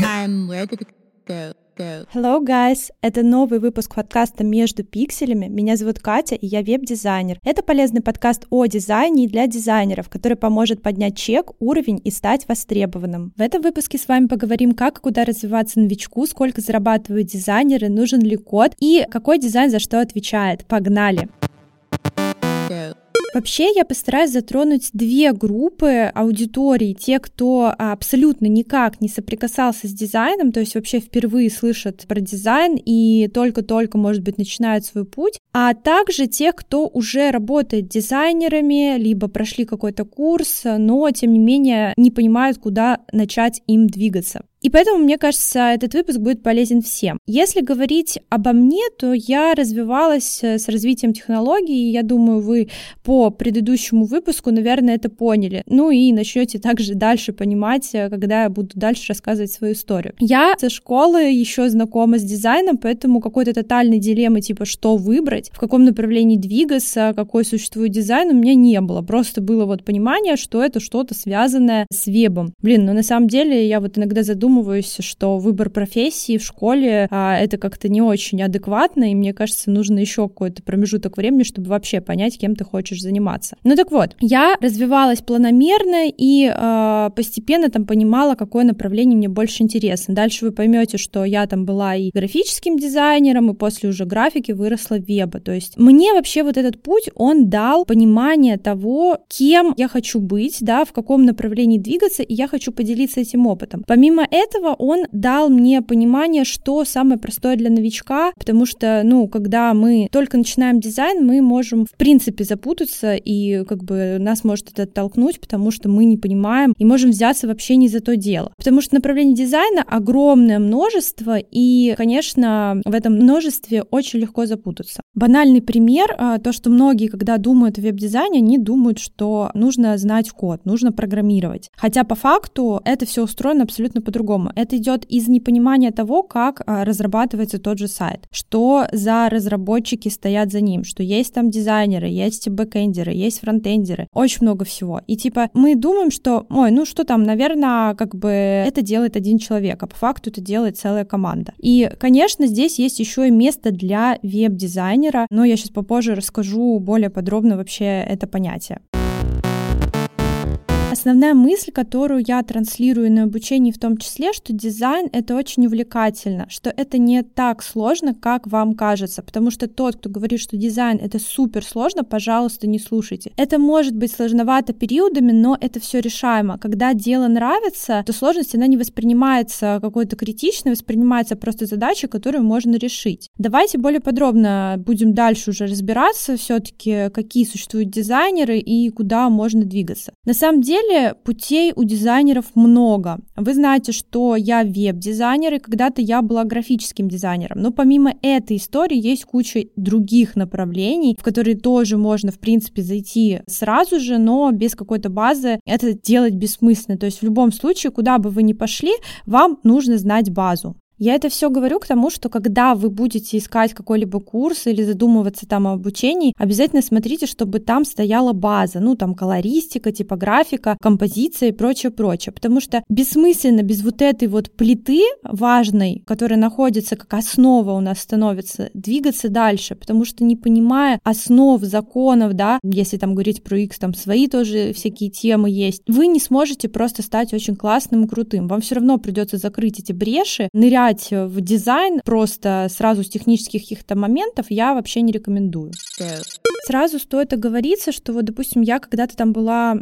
I'm with Hello, guys! Это новый выпуск подкаста «Между пикселями». Меня зовут Катя, и я веб-дизайнер. Это полезный подкаст о дизайне и для дизайнеров, который поможет поднять чек, уровень и стать востребованным. В этом выпуске с вами поговорим, как и куда развиваться новичку, сколько зарабатывают дизайнеры, нужен ли код и какой дизайн за что отвечает. Погнали! Go. Вообще я постараюсь затронуть две группы аудитории. Те, кто абсолютно никак не соприкасался с дизайном, то есть вообще впервые слышат про дизайн и только-только, может быть, начинают свой путь, а также те, кто уже работает дизайнерами, либо прошли какой-то курс, но, тем не менее, не понимают, куда начать им двигаться. И поэтому, мне кажется, этот выпуск будет полезен всем. Если говорить обо мне, то я развивалась э, с развитием технологий, и я думаю, вы по предыдущему выпуску, наверное, это поняли. Ну и начнете также дальше понимать, э, когда я буду дальше рассказывать свою историю. Я со школы еще знакома с дизайном, поэтому какой-то тотальной дилеммы, типа, что выбрать, в каком направлении двигаться, какой существует дизайн, у меня не было. Просто было вот понимание, что это что-то связанное с вебом. Блин, но на самом деле я вот иногда задумываюсь, задумываюсь, что выбор профессии в школе а, это как-то не очень адекватно, и мне кажется, нужно еще какой-то промежуток времени, чтобы вообще понять, кем ты хочешь заниматься. Ну так вот, я развивалась планомерно и а, постепенно там понимала, какое направление мне больше интересно. Дальше вы поймете, что я там была и графическим дизайнером, и после уже графики выросла веба. То есть мне вообще вот этот путь, он дал понимание того, кем я хочу быть, да, в каком направлении двигаться, и я хочу поделиться этим опытом. Помимо он дал мне понимание, что самое простое для новичка, потому что, ну, когда мы только начинаем дизайн, мы можем, в принципе, запутаться, и как бы нас может это оттолкнуть, потому что мы не понимаем и можем взяться вообще не за то дело. Потому что направлений дизайна огромное множество, и, конечно, в этом множестве очень легко запутаться. Банальный пример, а, то, что многие, когда думают о веб-дизайне, они думают, что нужно знать код, нужно программировать. Хотя по факту это все устроено абсолютно по-другому по-другому. Это идет из непонимания того, как а, разрабатывается тот же сайт, что за разработчики стоят за ним, что есть там дизайнеры, есть бэкэндеры, есть фронтендеры, очень много всего. И типа мы думаем, что, ой, ну что там, наверное, как бы это делает один человек, а по факту это делает целая команда. И, конечно, здесь есть еще и место для веб-дизайнера, но я сейчас попозже расскажу более подробно вообще это понятие. Основная мысль, которую я транслирую на обучении в том числе, что дизайн — это очень увлекательно, что это не так сложно, как вам кажется, потому что тот, кто говорит, что дизайн — это супер сложно, пожалуйста, не слушайте. Это может быть сложновато периодами, но это все решаемо. Когда дело нравится, то сложность, она не воспринимается какой-то критичной, воспринимается просто задача, которую можно решить. Давайте более подробно будем дальше уже разбираться все-таки, какие существуют дизайнеры и куда можно двигаться. На самом деле, деле путей у дизайнеров много. Вы знаете, что я веб-дизайнер, и когда-то я была графическим дизайнером. Но помимо этой истории есть куча других направлений, в которые тоже можно, в принципе, зайти сразу же, но без какой-то базы это делать бессмысленно. То есть в любом случае, куда бы вы ни пошли, вам нужно знать базу. Я это все говорю к тому, что когда вы будете искать какой-либо курс или задумываться там о обучении, обязательно смотрите, чтобы там стояла база, ну там колористика, типографика, композиция и прочее, прочее. Потому что бессмысленно без вот этой вот плиты важной, которая находится как основа у нас становится, двигаться дальше, потому что не понимая основ законов, да, если там говорить про X, там свои тоже всякие темы есть, вы не сможете просто стать очень классным и крутым. Вам все равно придется закрыть эти бреши, нырять играть в дизайн просто сразу с технических каких-то моментов я вообще не рекомендую. Сразу стоит оговориться, что вот, допустим, я когда-то там была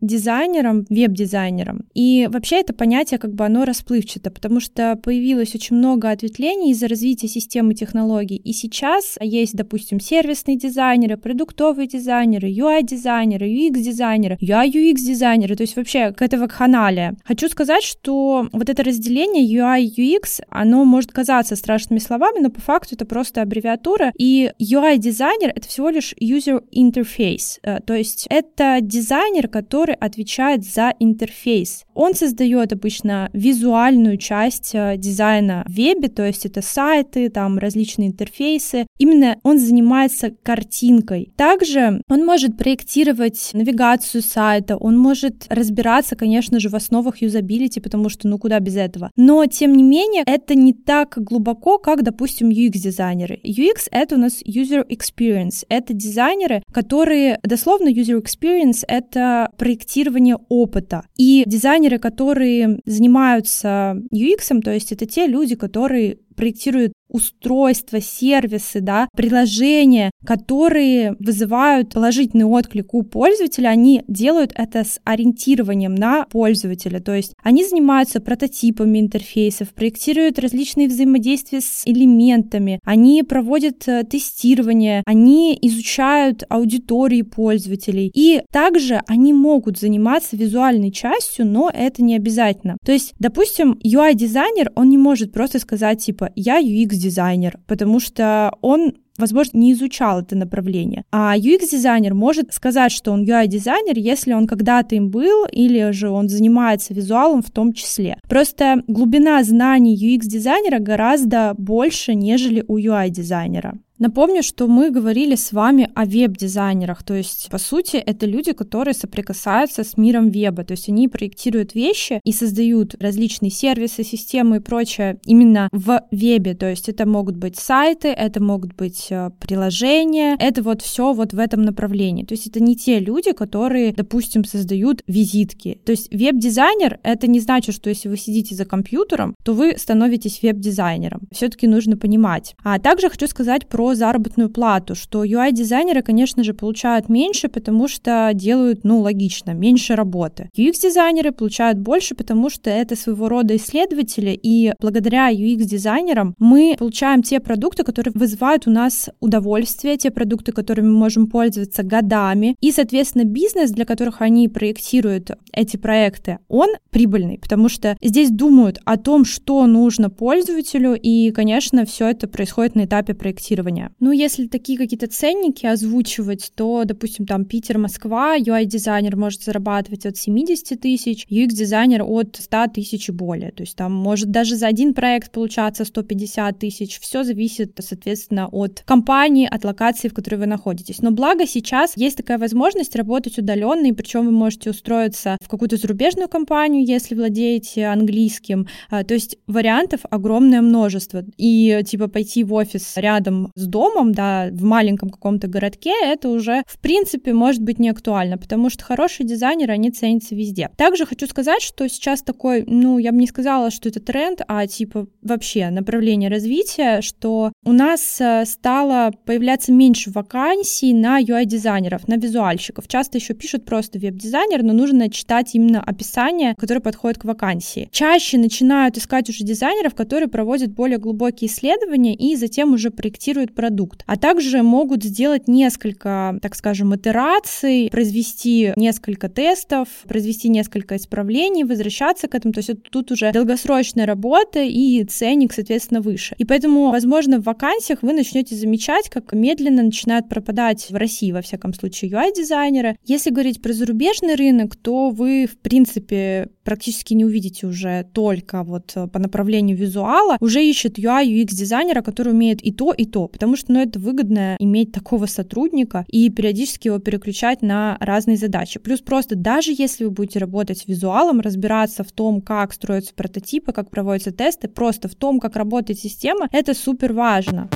дизайнером, веб-дизайнером, и вообще это понятие как бы оно расплывчато, потому что появилось очень много ответвлений из-за развития системы технологий, и сейчас есть, допустим, сервисные дизайнеры, продуктовые дизайнеры, UI-дизайнеры, UX-дизайнеры, UI-UX-дизайнеры, то есть вообще какая-то вакханалия. Хочу сказать, что вот это разделение UI-UX, оно может казаться страшными словами, но по факту это просто аббревиатура, и UI-дизайнер — это всего лишь user interface, э, то есть это дизайнер, который отвечает за интерфейс. Он создает обычно визуальную часть э, дизайна в вебе, то есть это сайты, там различные интерфейсы. Именно он занимается картинкой. Также он может проектировать навигацию сайта, он может разбираться, конечно же, в основах юзабилити, потому что ну куда без этого. Но, тем не менее, это не так глубоко, как, допустим, UX-дизайнеры. UX — это у нас user experience. Это дизайнеры, которые, дословно, user experience — это проектирование опыта. И дизайнеры, которые занимаются UX, то есть это те люди, которые проектируют устройства, сервисы, да, приложения, которые вызывают положительный отклик у пользователя, они делают это с ориентированием на пользователя, то есть они занимаются прототипами интерфейсов, проектируют различные взаимодействия с элементами, они проводят э, тестирование, они изучают аудитории пользователей, и также они могут заниматься визуальной частью, но это не обязательно. То есть, допустим, UI-дизайнер, он не может просто сказать, типа, я UX UX-дизайнер, потому что он возможно, не изучал это направление. А UX-дизайнер может сказать, что он UI-дизайнер, если он когда-то им был, или же он занимается визуалом в том числе. Просто глубина знаний UX-дизайнера гораздо больше, нежели у UI-дизайнера. Напомню, что мы говорили с вами о веб-дизайнерах, то есть, по сути, это люди, которые соприкасаются с миром веба, то есть они проектируют вещи и создают различные сервисы, системы и прочее именно в вебе, то есть это могут быть сайты, это могут быть э, приложения, это вот все вот в этом направлении, то есть это не те люди, которые, допустим, создают визитки, то есть веб-дизайнер это не значит, что если вы сидите за компьютером, то вы становитесь веб-дизайнером, все-таки нужно понимать. А также хочу сказать про заработную плату, что UI-дизайнеры, конечно же, получают меньше, потому что делают, ну, логично, меньше работы. UX-дизайнеры получают больше, потому что это своего рода исследователи, и благодаря UX-дизайнерам мы получаем те продукты, которые вызывают у нас удовольствие, те продукты, которыми мы можем пользоваться годами, и, соответственно, бизнес, для которых они проектируют эти проекты, он прибыльный, потому что здесь думают о том, что нужно пользователю, и, конечно, все это происходит на этапе проектирования требования. Ну, если такие какие-то ценники озвучивать, то, допустим, там Питер, Москва, UI-дизайнер может зарабатывать от 70 тысяч, UX-дизайнер от 100 тысяч и более. То есть там может даже за один проект получаться 150 тысяч. Все зависит, соответственно, от компании, от локации, в которой вы находитесь. Но благо сейчас есть такая возможность работать удаленно, и причем вы можете устроиться в какую-то зарубежную компанию, если владеете английским. А, то есть вариантов огромное множество. И типа пойти в офис рядом с домом, да, в маленьком каком-то городке, это уже, в принципе, может быть не актуально, потому что хорошие дизайнеры, они ценятся везде. Также хочу сказать, что сейчас такой, ну, я бы не сказала, что это тренд, а типа вообще направление развития, что у нас э, стало появляться меньше вакансий на UI-дизайнеров, на визуальщиков. Часто еще пишут просто веб-дизайнер, но нужно читать именно описание, которое подходит к вакансии. Чаще начинают искать уже дизайнеров, которые проводят более глубокие исследования и затем уже проектируют тестируют продукт, а также могут сделать несколько, так скажем, итераций, произвести несколько тестов, произвести несколько исправлений, возвращаться к этому. То есть тут уже долгосрочная работа и ценник, соответственно, выше. И поэтому, возможно, в вакансиях вы начнете замечать, как медленно начинают пропадать в России, во всяком случае, UI-дизайнеры. Если говорить про зарубежный рынок, то вы, в принципе, практически не увидите уже только вот по направлению визуала, уже ищет UI, UX-дизайнера, который умеет и то, и то потому что ну, это выгодно иметь такого сотрудника и периодически его переключать на разные задачи. Плюс просто даже если вы будете работать с визуалом, разбираться в том, как строятся прототипы, как проводятся тесты, просто в том, как работает система, это супер важно.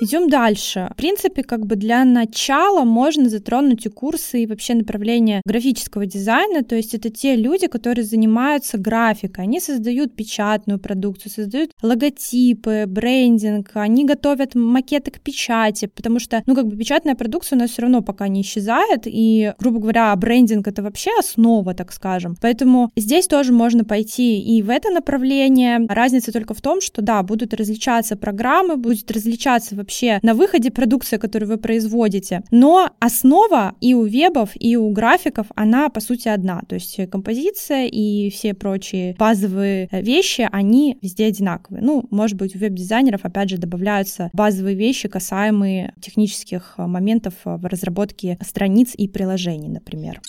Идем дальше. В принципе, как бы для начала можно затронуть и курсы, и вообще направление графического дизайна. То есть это те люди, которые занимаются графикой. Они создают печатную продукцию, создают логотипы, брендинг, они готовят макеты к печати, потому что, ну, как бы печатная продукция у нас все равно пока не исчезает, и, грубо говоря, брендинг — это вообще основа, так скажем. Поэтому здесь тоже можно пойти и в это направление. Разница только в том, что, да, будут различаться программы, будет различаться вообще на выходе продукция, которую вы производите. Но основа и у вебов, и у графиков, она по сути одна. То есть композиция и все прочие базовые вещи, они везде одинаковые. Ну, может быть, у веб-дизайнеров, опять же, добавляются базовые вещи, касаемые технических моментов в разработке страниц и приложений, например.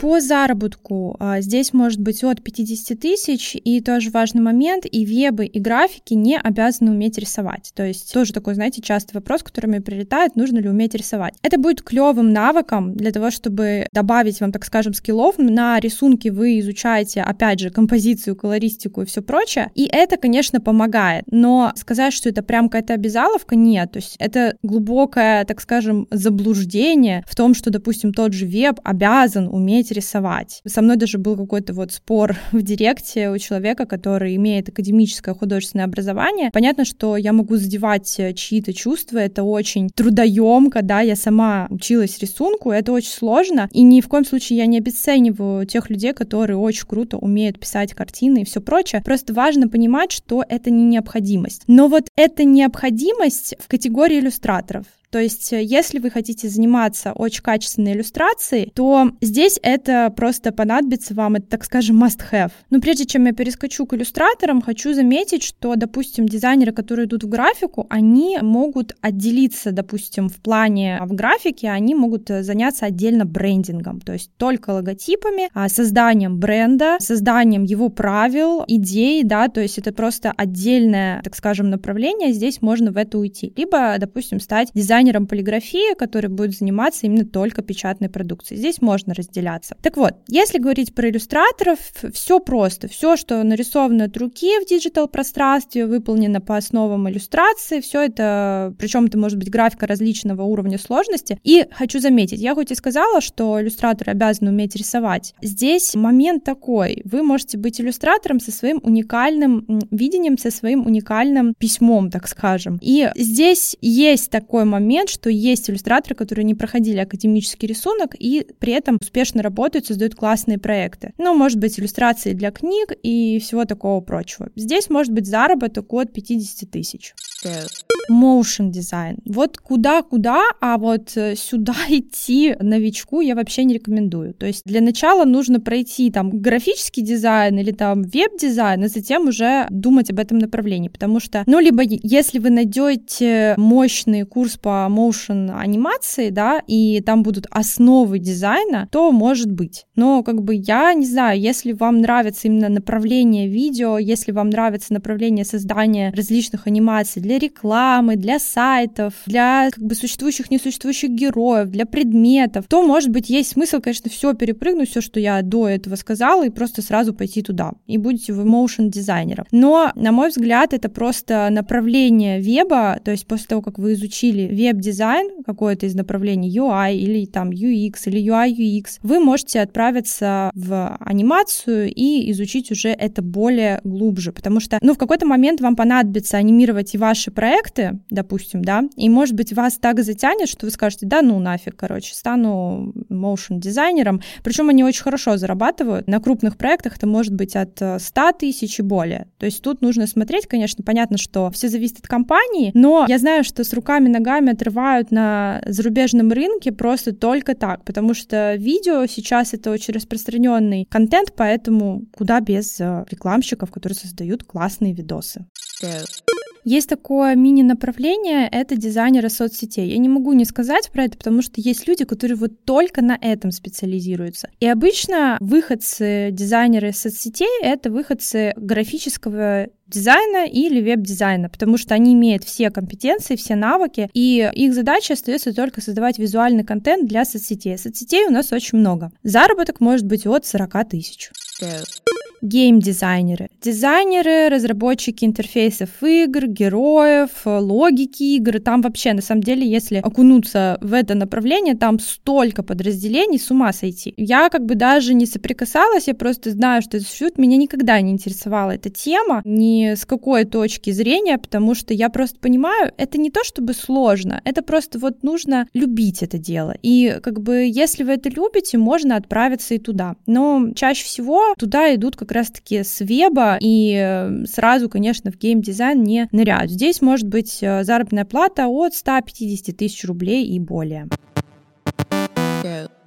По заработку а, здесь может быть от 50 тысяч, и тоже важный момент, и вебы, и графики не обязаны уметь рисовать. То есть тоже такой, знаете, частый вопрос, который мне прилетает, нужно ли уметь рисовать. Это будет клевым навыком для того, чтобы добавить вам, так скажем, скиллов. На рисунке вы изучаете, опять же, композицию, колористику и все прочее, и это, конечно, помогает, но сказать, что это прям какая-то обязаловка, нет. То есть это глубокое, так скажем, заблуждение в том, что, допустим, тот же веб обязан уметь уметь рисовать. Со мной даже был какой-то вот спор в директе у человека, который имеет академическое художественное образование. Понятно, что я могу задевать э, чьи-то чувства, это очень трудоемко, да, я сама училась рисунку, это очень сложно, и ни в коем случае я не обесцениваю тех людей, которые очень круто умеют писать картины и все прочее. Просто важно понимать, что это не необходимость. Но вот эта необходимость в категории иллюстраторов. То есть, э, если вы хотите заниматься очень качественной иллюстрацией, то здесь это просто понадобится вам, это, так скажем, must-have. Но прежде чем я перескочу к иллюстраторам, хочу заметить, что, допустим, дизайнеры, которые идут в графику, они могут отделиться, допустим, в плане а в графике, они могут э, заняться отдельно брендингом, то есть только логотипами, а созданием бренда, созданием его правил, идей, да, то есть это просто отдельное, так скажем, направление, здесь можно в это уйти. Либо, допустим, стать дизайнером дизайнером полиграфии, который будет заниматься именно только печатной продукцией. Здесь можно разделяться. Так вот, если говорить про иллюстраторов, все просто. Все, что нарисовано от руки в диджитал-пространстве, выполнено по основам иллюстрации, все это, причем это может быть графика различного уровня сложности. И хочу заметить, я хоть и сказала, что иллюстраторы обязаны уметь рисовать, здесь момент такой, вы можете быть иллюстратором со своим уникальным видением, со своим уникальным письмом, так скажем. И здесь есть такой момент, момент, что есть иллюстраторы, которые не проходили академический рисунок и при этом успешно работают, создают классные проекты. Ну, может быть, иллюстрации для книг и всего такого прочего. Здесь может быть заработок от 50 тысяч. Motion дизайн. Вот куда-куда, а вот э, сюда идти новичку я вообще не рекомендую. То есть для начала нужно пройти там графический дизайн или там веб-дизайн, а затем уже думать об этом направлении, потому что, ну, либо если вы найдете мощный курс по motion анимации, да, и там будут основы дизайна, то может быть. Но как бы я не знаю, если вам нравится именно направление видео, если вам нравится направление создания различных анимаций для рекламы, для сайтов, для как бы существующих, несуществующих героев, для предметов, то, может быть, есть смысл, конечно, все перепрыгнуть, все, что я до этого сказала, и просто сразу пойти туда. И будете вы motion дизайнером. Но, на мой взгляд, это просто направление веба, то есть после того, как вы изучили веб-дизайн, какое-то из направлений UI или там UX или UI UX, вы можете отправиться в анимацию и изучить уже это более глубже, потому что, ну, в какой-то момент вам понадобится анимировать и ваши проекты, допустим, да, и, может быть, вас так затянет, что вы скажете, да, ну нафиг, короче, стану motion дизайнером, причем они очень хорошо зарабатывают, на крупных проектах это может быть от 100 э, тысяч и более, то есть тут нужно смотреть, конечно, понятно, что все зависит от компании, но я знаю, что с руками, ногами отрывают на зарубежном рынке просто только так, потому что видео сейчас это очень распространенный контент, поэтому куда без э, рекламщиков, которые создают классные видосы. Есть такое мини-направление, это дизайнеры соцсетей. Я не могу не сказать про это, потому что есть люди, которые вот только на этом специализируются. И обычно выходцы, дизайнеры соцсетей — это выходцы графического дизайна или веб-дизайна, потому что они имеют все компетенции, все навыки, и их задача остается только создавать визуальный контент для соцсетей. Соцсетей у нас очень много. Заработок может быть от 40 тысяч гейм-дизайнеры. Дизайнеры, разработчики интерфейсов игр, героев, логики игр. Там вообще, на самом деле, если окунуться в это направление, там столько подразделений, с ума сойти. Я как бы даже не соприкасалась, я просто знаю, что это существует. Меня никогда не интересовала эта тема, ни с какой точки зрения, потому что я просто понимаю, это не то чтобы сложно, это просто вот нужно любить это дело. И как бы если вы это любите, можно отправиться и туда. Но чаще всего туда идут как как раз-таки с веба и э, сразу, конечно, в геймдизайн не ныряют. Здесь может быть э, заработная плата от 150 тысяч рублей и более. Go.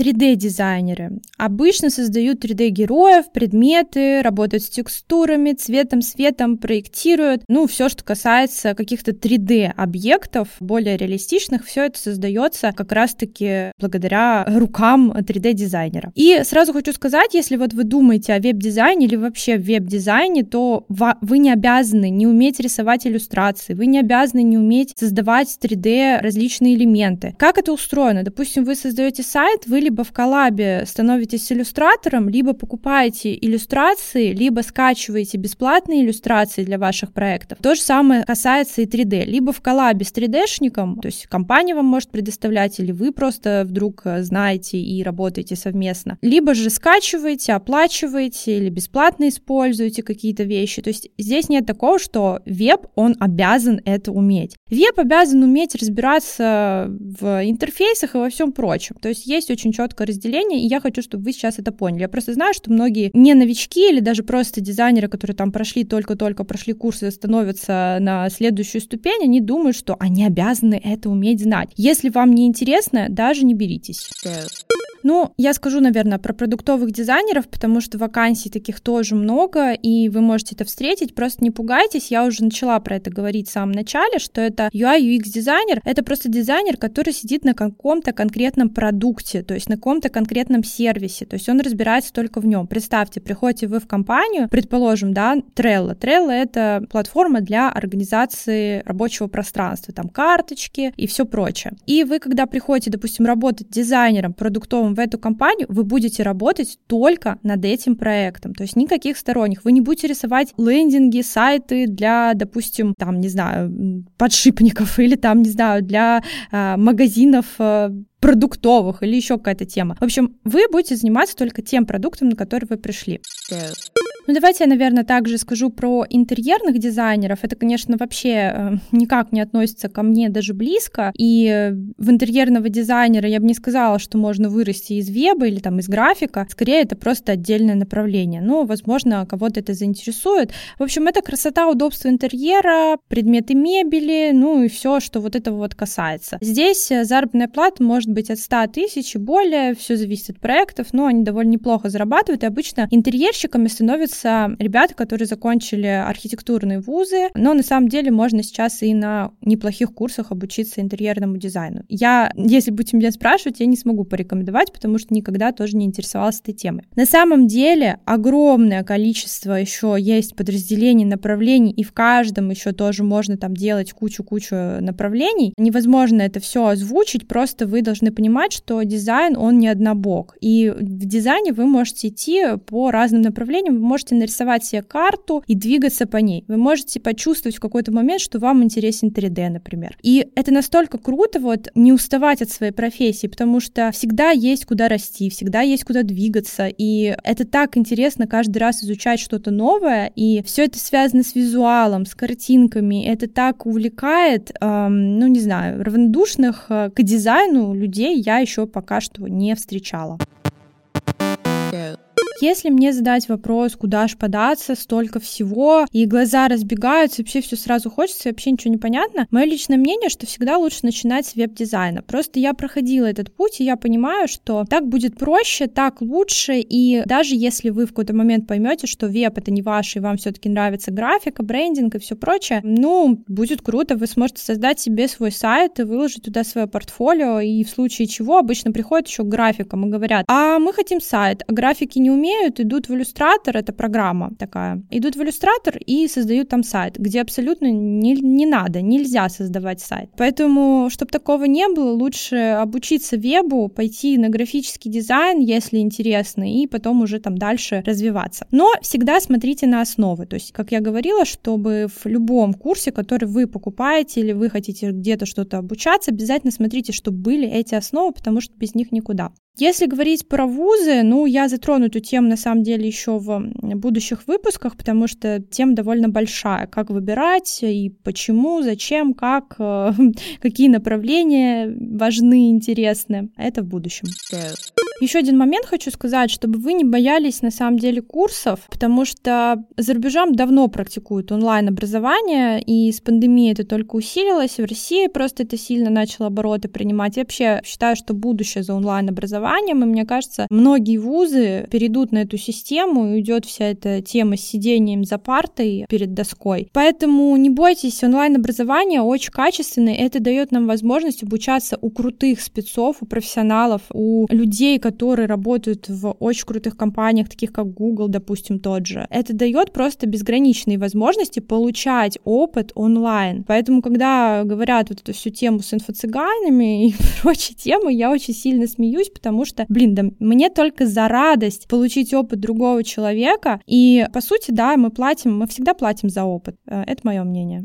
3D-дизайнеры обычно создают 3D-героев, предметы, работают с текстурами, цветом, светом, проектируют. Ну, все, что касается каких-то 3D-объектов, более реалистичных, все это создается как раз-таки благодаря рукам 3D-дизайнера. И сразу хочу сказать, если вот вы думаете о веб-дизайне или вообще веб-дизайне, то вы не обязаны не уметь рисовать иллюстрации, вы не обязаны не уметь создавать 3D различные элементы. Как это устроено? Допустим, вы создаете сайт, вы либо в коллабе становитесь иллюстратором, либо покупаете иллюстрации, либо скачиваете бесплатные иллюстрации для ваших проектов. То же самое касается и 3D. Либо в коллабе с 3D-шником, то есть компания вам может предоставлять, или вы просто вдруг э, знаете и работаете совместно. Либо же скачиваете, оплачиваете или бесплатно используете какие-то вещи. То есть здесь нет такого, что веб, он обязан это уметь. Веб обязан уметь разбираться в интерфейсах и во всем прочем. То есть есть очень четкое разделение, и я хочу, чтобы вы сейчас это поняли. Я просто знаю, что многие не новички или даже просто дизайнеры, которые там прошли, только-только прошли курсы, становятся на следующую ступень, они думают, что они обязаны это уметь знать. Если вам не интересно, даже не беритесь. Ну, я скажу, наверное, про продуктовых дизайнеров, потому что вакансий таких тоже много, и вы можете это встретить. Просто не пугайтесь, я уже начала про это говорить в самом начале, что это UI, UX дизайнер. Это просто дизайнер, который сидит на каком-то конкретном продукте, то есть на каком-то конкретном сервисе, то есть он разбирается только в нем. Представьте, приходите вы в компанию, предположим, да, Trello. Trello — это платформа для организации рабочего пространства, там карточки и все прочее. И вы, когда приходите, допустим, работать дизайнером, продуктовым в эту компанию, вы будете работать только над этим проектом. То есть никаких сторонних. Вы не будете рисовать лендинги, сайты для, допустим, там, не знаю, подшипников или там, не знаю, для э, магазинов продуктовых или еще какая-то тема. В общем, вы будете заниматься только тем продуктом, на который вы пришли. Ну, давайте я, наверное, также скажу про интерьерных дизайнеров. Это, конечно, вообще э, никак не относится ко мне даже близко. И в интерьерного дизайнера я бы не сказала, что можно вырасти из веба или там из графика. Скорее, это просто отдельное направление. Но, возможно, кого-то это заинтересует. В общем, это красота, удобство интерьера, предметы мебели, ну и все, что вот этого вот касается. Здесь э, заработная плата может быть от 100 тысяч и более, все зависит от проектов, но они довольно неплохо зарабатывают, и обычно интерьерщиками становятся ребята, которые закончили архитектурные вузы, но на самом деле можно сейчас и на неплохих курсах обучиться интерьерному дизайну. Я, если будете меня спрашивать, я не смогу порекомендовать, потому что никогда тоже не интересовалась этой темой. На самом деле огромное количество еще есть подразделений, направлений, и в каждом еще тоже можно там делать кучу-кучу направлений. Невозможно это все озвучить, просто вы должны понимать, что дизайн, он не однобок. И в дизайне вы можете идти по разным направлениям, вы можете можете нарисовать себе карту и двигаться по ней. Вы можете почувствовать в какой-то момент, что вам интересен 3D, например. И это настолько круто вот не уставать от своей профессии, потому что всегда есть куда расти, всегда есть куда двигаться, и это так интересно каждый раз изучать что-то новое, и все это связано с визуалом, с картинками, это так увлекает, эм, ну не знаю, равнодушных э, к дизайну людей я еще пока что не встречала. Go. Если мне задать вопрос, куда ж податься, столько всего, и глаза разбегаются, вообще все сразу хочется, вообще ничего не понятно, мое личное мнение, что всегда лучше начинать с веб-дизайна. Просто я проходила этот путь, и я понимаю, что так будет проще, так лучше, и даже если вы в какой-то момент поймете, что веб это не ваш, и вам все-таки нравится графика, брендинг и все прочее, ну, будет круто, вы сможете создать себе свой сайт и выложить туда свое портфолио, и в случае чего обычно приходят еще к графикам и говорят, а мы хотим сайт, а графики не умеют, умеют, идут в иллюстратор, это программа такая, идут в иллюстратор и создают там сайт, где абсолютно не, не надо, нельзя создавать сайт. Поэтому, чтобы такого не было, лучше обучиться вебу, пойти на графический дизайн, если интересно, и потом уже там дальше развиваться. Но всегда смотрите на основы, то есть, как я говорила, чтобы в любом курсе, который вы покупаете или вы хотите где-то что-то обучаться, обязательно смотрите, чтобы были эти основы, потому что без них никуда. Если говорить про вузы, ну, я затрону эту тему, на самом деле, еще в будущих выпусках, потому что тема довольно большая. Как выбирать и почему, зачем, как, э, какие направления важны, интересны. Это в будущем. Еще один момент хочу сказать, чтобы вы не боялись на самом деле курсов, потому что за рубежом давно практикуют онлайн-образование, и с пандемией это только усилилось, в России просто это сильно начало обороты принимать. Я вообще считаю, что будущее за онлайн-образованием, и мне кажется, многие вузы перейдут на эту систему, и уйдет вся эта тема с сидением за партой перед доской. Поэтому не бойтесь, онлайн-образование очень качественное, это дает нам возможность обучаться у крутых спецов, у профессионалов, у людей, которые работают в очень крутых компаниях, таких как Google, допустим, тот же. Это дает просто безграничные возможности получать опыт онлайн. Поэтому, когда говорят вот эту всю тему с инфо-цыганами и прочие темы, я очень сильно смеюсь, потому что, блин, да мне только за радость получить опыт другого человека. И, по сути, да, мы платим, мы всегда платим за опыт. Э, это мое мнение.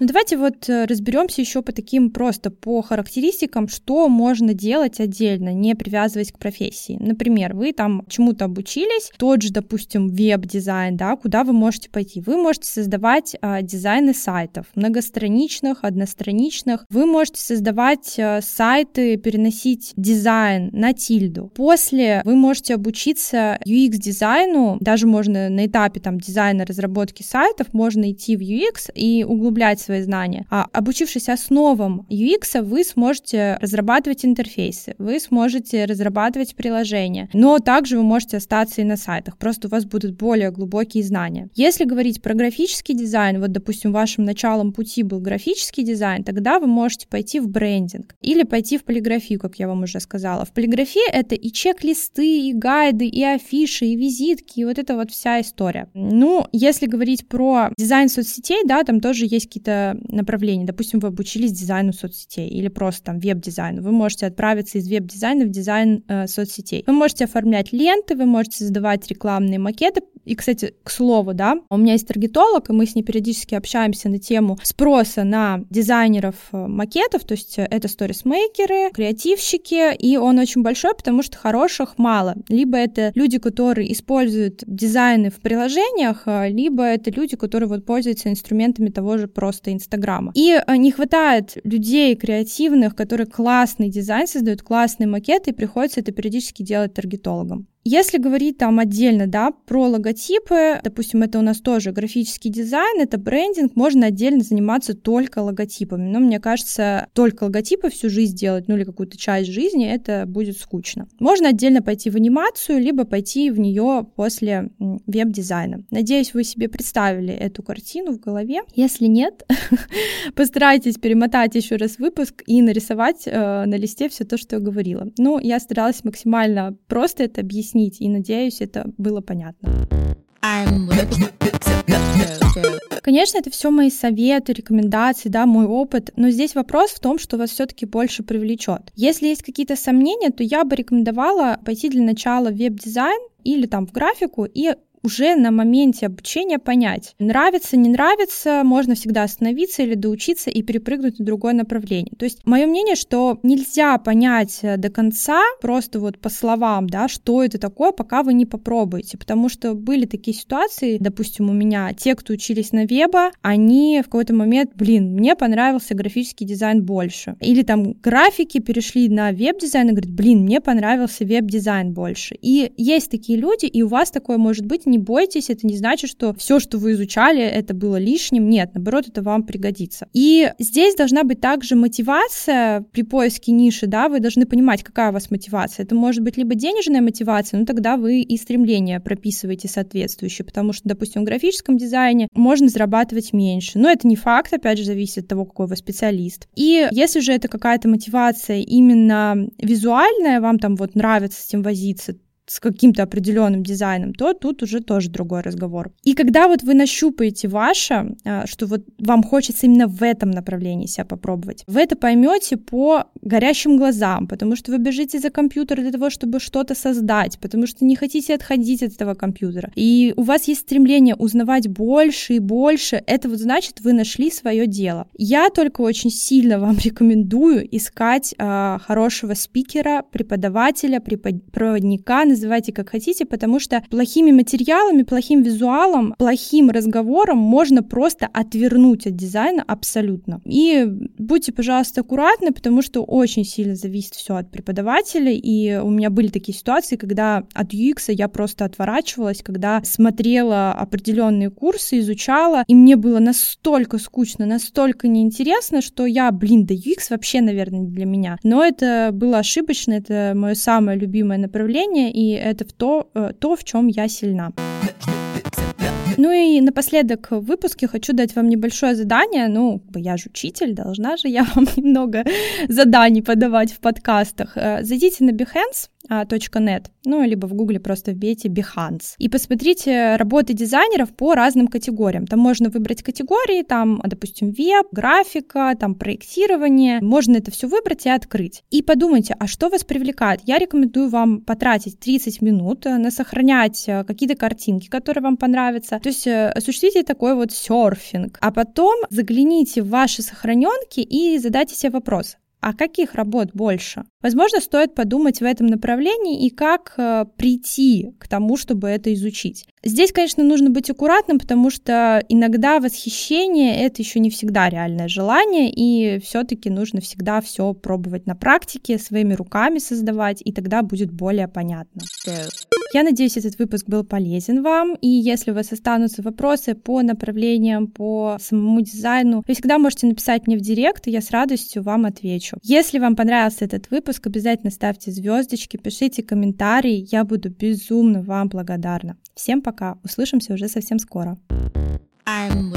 Ну, давайте вот э, разберемся еще по таким просто по характеристикам, что можно делать отдельно, не привязываясь к профессии. Например, вы там чему-то обучились, тот же, допустим, веб-дизайн, да, куда вы можете пойти? Вы можете создавать а, дизайны сайтов, многостраничных, одностраничных. Вы можете создавать а, сайты, переносить дизайн на тильду. После вы можете обучиться UX-дизайну, даже можно на этапе там дизайна разработки сайтов, можно идти в UX и углублять свои знания. А обучившись основам UX, вы сможете разрабатывать интерфейсы, вы сможете разрабатывать приложения, но также вы можете остаться и на сайтах, просто у вас будут более глубокие знания. Если говорить про графический дизайн, вот, допустим, вашим началом пути был графический дизайн, тогда вы можете пойти в брендинг или пойти в полиграфию, как я вам уже сказала. В полиграфии это и чек-листы, и гайды, и афиши, и визитки, и вот это вот вся история. Ну, если говорить про дизайн соцсетей, да, там тоже есть какие-то направлений. Допустим, вы обучились дизайну соцсетей или просто там веб-дизайну. Вы можете отправиться из веб-дизайна в дизайн э, соцсетей. Вы можете оформлять ленты, вы можете создавать рекламные макеты. И, кстати, к слову, да, у меня есть таргетолог, и мы с ней периодически общаемся на тему спроса на дизайнеров э, макетов, то есть это сторисмейкеры, креативщики, и он очень большой, потому что хороших мало. Либо это люди, которые используют дизайны в приложениях, э, либо это люди, которые вот пользуются инструментами того же просто Инстаграма. И э, не хватает людей креативных, которые классный дизайн создают, классные макеты, и приходится это периодически делать таргетологам. Если говорить там отдельно, да, про логотипы, допустим, это у нас тоже графический дизайн, это брендинг, можно отдельно заниматься только логотипами. Но мне кажется, только логотипы всю жизнь делать, ну или какую-то часть жизни, это будет скучно. Можно отдельно пойти в анимацию, либо пойти в нее после веб-дизайна. Надеюсь, вы себе представили эту картину в голове. Если нет, постарайтесь перемотать еще раз выпуск и нарисовать э, на листе все то, что я говорила. Ну, я старалась максимально просто это объяснить объяснить, и надеюсь, это было понятно. Конечно, это все мои советы, рекомендации, да, мой опыт, но здесь вопрос в том, что вас все-таки больше привлечет. Если есть какие-то сомнения, то я бы рекомендовала пойти для начала в веб-дизайн или там в графику и уже на моменте обучения понять, нравится, не нравится, можно всегда остановиться или доучиться и перепрыгнуть на другое направление. То есть мое мнение, что нельзя понять э, до конца просто вот по словам, да, что это такое, пока вы не попробуете, потому что были такие ситуации, допустим, у меня те, кто учились на веба, они в какой-то момент, блин, мне понравился графический дизайн больше. Или там графики перешли на веб-дизайн и говорят, блин, мне понравился веб-дизайн больше. И есть такие люди, и у вас такое может быть, не бойтесь, это не значит, что все, что вы изучали, это было лишним. Нет, наоборот, это вам пригодится. И здесь должна быть также мотивация при поиске ниши, да, вы должны понимать, какая у вас мотивация. Это может быть либо денежная мотивация, но тогда вы и стремление прописываете соответствующие, потому что, допустим, в графическом дизайне можно зарабатывать меньше. Но это не факт, опять же, зависит от того, какой вы специалист. И если же это какая-то мотивация именно визуальная, вам там вот нравится с этим возиться, с каким-то определенным дизайном, то тут уже тоже другой разговор. И когда вот вы нащупаете ваше, а, что вот вам хочется именно в этом направлении себя попробовать, вы это поймете по горящим глазам, потому что вы бежите за компьютер для того, чтобы что-то создать, потому что не хотите отходить от этого компьютера. И у вас есть стремление узнавать больше и больше. Это вот значит, вы нашли свое дело. Я только очень сильно вам рекомендую искать э, хорошего спикера, преподавателя, преподника, называйте как хотите, потому что плохими материалами, плохим визуалом, плохим разговором можно просто отвернуть от дизайна абсолютно. И будьте, пожалуйста, аккуратны, потому что очень сильно зависит все от преподавателя, и у меня были такие ситуации, когда от UX я просто отворачивалась, когда смотрела определенные курсы, изучала, и мне было настолько скучно, настолько неинтересно, что я, блин, да UX вообще, наверное, для меня. Но это было ошибочно, это мое самое любимое направление, и это в то, э, то в чем я сильна. Ну и напоследок в выпуске хочу дать вам небольшое задание. Ну, я же учитель, должна же я вам немного заданий подавать в подкастах. Э, зайдите на Behance, .net, ну, либо в гугле просто вбейте Behance. И посмотрите работы дизайнеров по разным категориям. Там можно выбрать категории, там, допустим, веб, графика, там, проектирование. Можно это все выбрать и открыть. И подумайте, а что вас привлекает? Я рекомендую вам потратить 30 минут э, на сохранять э, какие-то картинки, которые вам понравятся. То есть э, осуществите такой вот серфинг. А потом загляните в ваши сохраненки и задайте себе вопрос, а каких работ больше? Возможно, стоит подумать в этом направлении и как э, прийти к тому, чтобы это изучить. Здесь, конечно, нужно быть аккуратным, потому что иногда восхищение это еще не всегда реальное желание, и все-таки нужно всегда все пробовать на практике, своими руками создавать, и тогда будет более понятно. Я надеюсь, этот выпуск был полезен вам, и если у вас останутся вопросы по направлениям, по самому дизайну, вы всегда можете написать мне в директ, и я с радостью вам отвечу. Если вам понравился этот выпуск, выпуск, обязательно ставьте звездочки, пишите комментарии, я буду безумно вам благодарна. Всем пока, услышимся уже совсем скоро. I'm